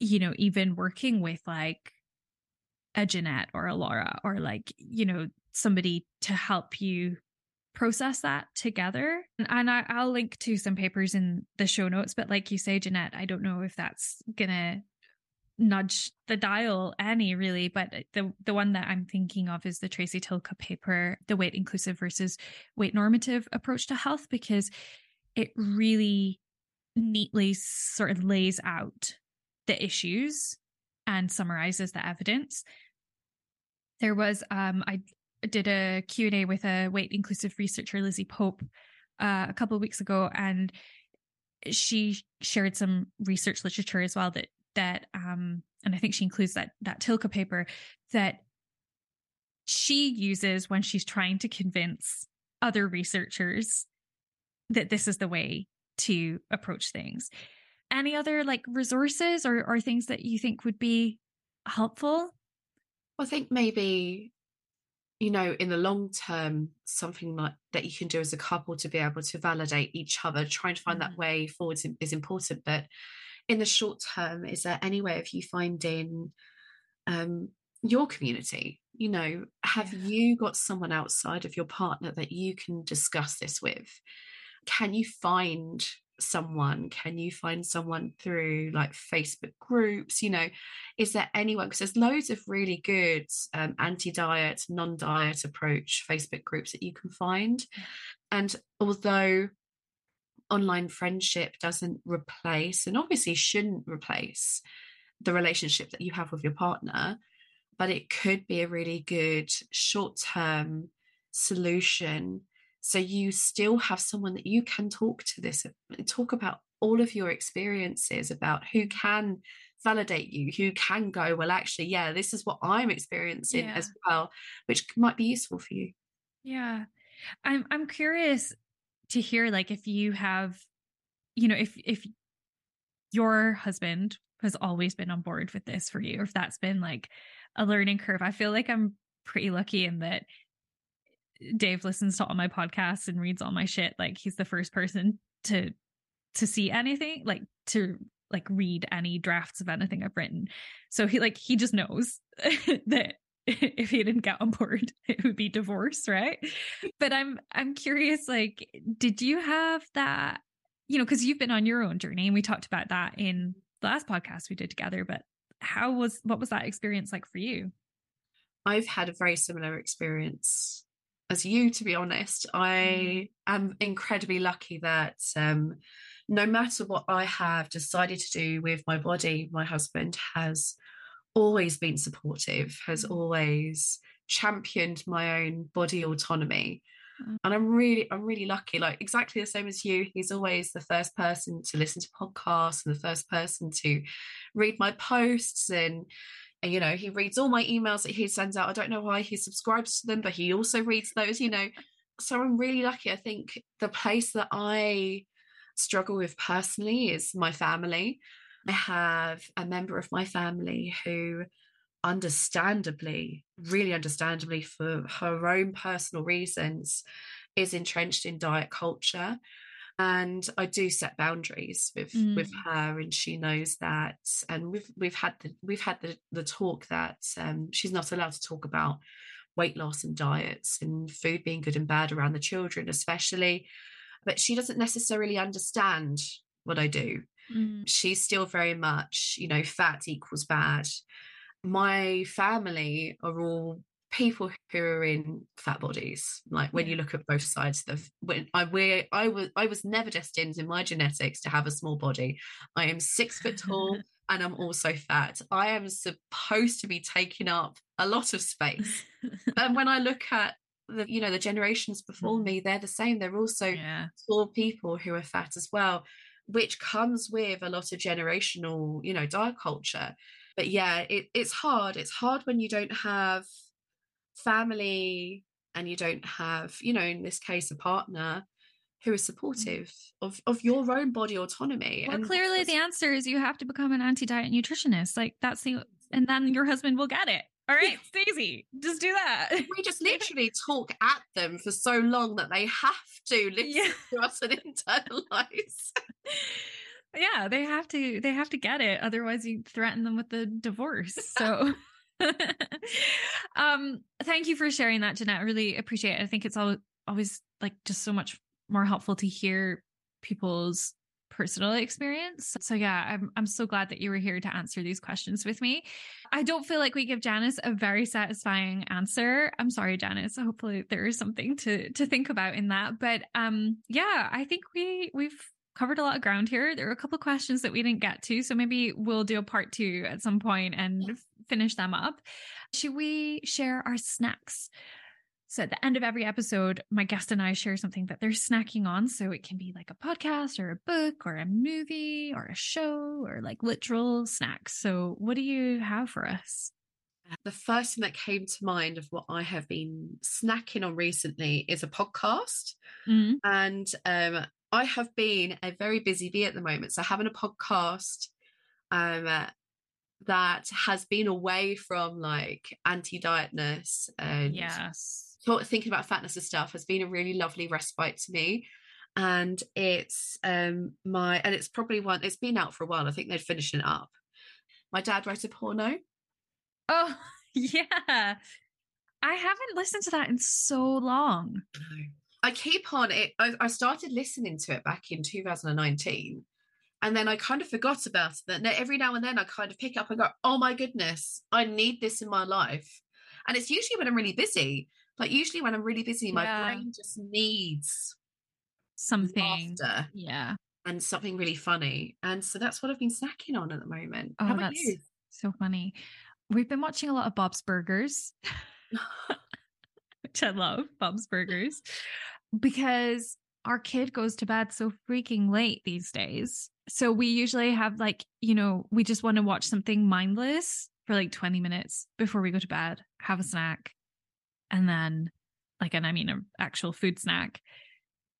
you know even working with like a Jeanette or a Laura or like, you know, somebody to help you process that together. And I, will link to some papers in the show notes, but like you say, Jeanette, I don't know if that's gonna nudge the dial any really but uh, the the one that i'm thinking of is the tracy Tylka paper the weight inclusive versus weight normative approach to health because it really neatly sort of lays out the issues and summarizes the evidence there was um i did a Q&A with a weight inclusive researcher, Lizzie Pope, uh, a couple of weeks ago, and she shared some research literature as well that that um and I think she includes that that Tylka paper that she uses when she's trying to convince other researchers that this is the way to approach things. Any other like resources or, or things that you think would be helpful? I think maybe, you know, in the long term, something like that you can do as a couple to be able to validate each other, trying to find mm-hmm. that way forward is important. But in the short term, is there any way of you finding um, your community? You know, have yeah. you got someone outside of your partner that you can discuss this with? Can you find someone? Can you find someone through like Facebook groups? You know, is there anyone? Because there's loads of really good um, anti diet, non diet approach Facebook groups that you can find. And although online friendship doesn't replace and obviously shouldn't replace the relationship that you have with your partner, but it could be a really good short term solution. So you still have someone that you can talk to this, talk about all of your experiences, about who can validate you, who can go, well, actually, yeah, this is what I'm experiencing yeah. as well, which might be useful for you. Yeah. I'm I'm curious to hear like if you have you know if if your husband has always been on board with this for you or if that's been like a learning curve i feel like i'm pretty lucky in that dave listens to all my podcasts and reads all my shit like he's the first person to to see anything like to like read any drafts of anything i've written. So he like he just knows that if he didn't get on board it would be divorce right? But i'm i'm curious like did you have that you know because you've been on your own journey and we talked about that in the last podcast we did together but how was what was that experience like for you? I've had a very similar experience as you to be honest i mm. am incredibly lucky that um no matter what i have decided to do with my body my husband has always been supportive, has mm. always championed my own body autonomy. Mm. And I'm really, I'm really lucky. Like exactly the same as you, he's always the first person to listen to podcasts and the first person to read my posts and and you know he reads all my emails that he sends out. I don't know why he subscribes to them but he also reads those you know. So i'm really lucky. I think the place that i struggle with personally is my family. I have a member of my family who understandably, really understandably for her own personal reasons, is entrenched in diet culture. And I do set boundaries with mm. with her, and she knows that. And we've we've had the we've had the the talk that um, she's not allowed to talk about weight loss and diets and food being good and bad around the children, especially. But she doesn't necessarily understand what I do. Mm. She's still very much, you know, fat equals bad. My family are all people who are in fat bodies like when you look at both sides of the when i we i was i was never destined in my genetics to have a small body i am six foot tall and i'm also fat i am supposed to be taking up a lot of space and when i look at the you know the generations before mm. me they're the same they're also yeah. tall people who are fat as well which comes with a lot of generational, you know, diet culture. But yeah, it, it's hard. It's hard when you don't have family and you don't have, you know, in this case, a partner who is mm. supportive of of your own body autonomy. Well, and clearly the answer is you have to become an anti-diet nutritionist. Like that's the and then your husband will get it. All right, it's easy. just do that. We just literally talk at them for so long that they have to listen yeah. to us and internalize. yeah, they have to they have to get it. Otherwise you threaten them with the divorce. So um thank you for sharing that, Jeanette. I really appreciate it. I think it's always always like just so much more helpful to hear people's personal experience. So yeah, I'm I'm so glad that you were here to answer these questions with me. I don't feel like we give Janice a very satisfying answer. I'm sorry, Janice. Hopefully there is something to to think about in that. But um yeah, I think we we've covered a lot of ground here. There are a couple questions that we didn't get to, so maybe we'll do a part 2 at some point and finish them up. Should we share our snacks? So at the end of every episode, my guest and I share something that they're snacking on. So it can be like a podcast or a book or a movie or a show or like literal snacks. So what do you have for us? The first thing that came to mind of what I have been snacking on recently is a podcast. Mm-hmm. And um, I have been a very busy bee at the moment. So having a podcast um, uh, that has been away from like anti-dietness and Yes. thought thinking about fatness and stuff has been a really lovely respite to me and it's um my and it's probably one it's been out for a while i think they're finishing it up my dad wrote a porno Oh, yeah. I haven't listened to that in so long. i keep on it I, I started listening to it back in 2019 and then i kind of forgot about it then every now and then i kind of pick up and go oh my goodness i need this in my life and it's usually when i'm really busy like usually when i'm really busy my Yeah. brain just needs Something. laughter Yeah. and something really funny. And so that's what I've been snacking on at the moment. Oh, How about that's you? so funny. We've been watching a lot of Bob's Burgers, which I love, Bob's Burgers, because our kid goes to bed so freaking late these days. So we usually have like, you know, we just want to watch something mindless for like 20 minutes before we go to bed, have a snack, and then like, and I mean, an actual food snack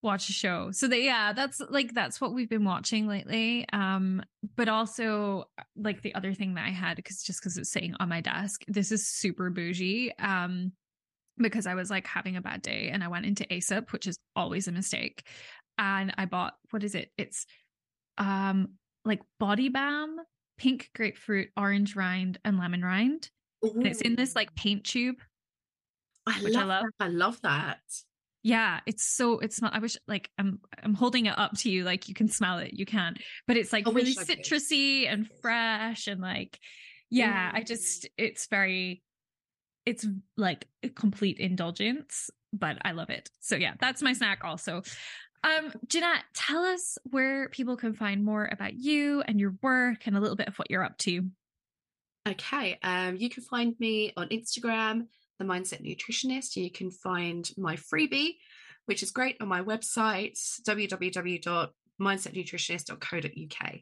watch a show so that yeah that's like that's what we've been watching lately um but also like the other thing that i had because just because it's sitting on my desk this is super bougie um because i was like having a bad day and i went into Aesop which is always a mistake and i bought what is it it's um like body balm pink grapefruit orange rind and lemon rind and it's in this like paint tube I which I love, love. that. I love that. Yeah, it's so it's not I wish like I'm I'm holding it up to you like you can smell it. You can. But it's like I really I citrusy and fresh and like yeah, I Mm. just it's very it's like a complete indulgence, but I love it. So yeah, that's my snack also. Um Jeanette, tell us where people can find more about you and your work and a little bit of what you're up to. Okay. Um, you can find me on Instagram, the Mindset Nutritionist. You can find my freebie, which is great on my website, www.mindsetnutritionist.co.uk.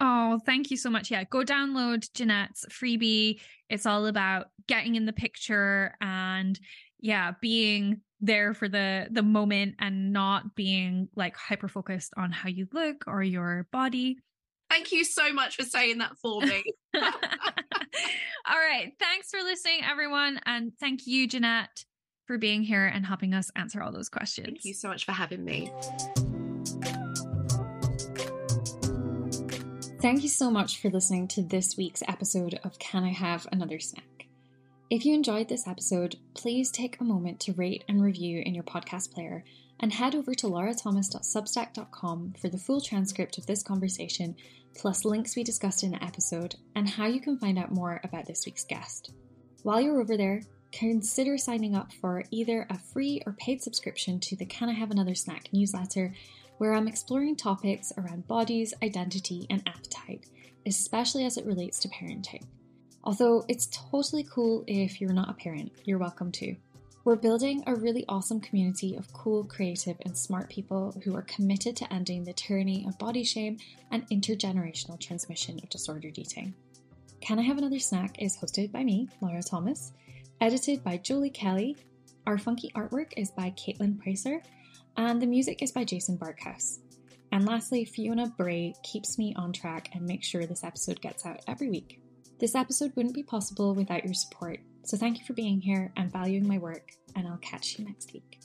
Oh, thank you so much. Yeah, go download Jeanette's freebie. It's all about getting in the picture and yeah, being there for the the moment and not being like hyper focused on how you look or your body. Thank you so much for saying that for me. all right, thanks for listening everyone and thank you Jeanette for being here and helping us answer all those questions. Thank you so much for having me. Thank you so much for listening to this week's episode of Can I Have Another Snack? If you enjoyed this episode, please take a moment to rate and review in your podcast player and head over to laurathomas.substack.com for the full transcript of this conversation, plus links we discussed in the episode and how you can find out more about this week's guest. While you're over there, consider signing up for either a free or paid subscription to the Can I Have Another Snack newsletter where I'm exploring topics around bodies, identity, and appetite, especially as it relates to parenting. Although it's totally cool if you're not a parent, you're welcome too. We're building a really awesome community of cool, creative, and smart people who are committed to ending the tyranny of body shame and intergenerational transmission of disordered eating. Can I Have Another Snack is hosted by me, Laura Thomas, edited by Julie Kelly. Our funky artwork is by Caitlin Pricer, and the music is by Jason Barkhouse. And lastly, Fiona Bray keeps me on track and makes sure this episode gets out every week. This episode wouldn't be possible without your support, so thank you for being here and valuing my work, and I'll catch you next week.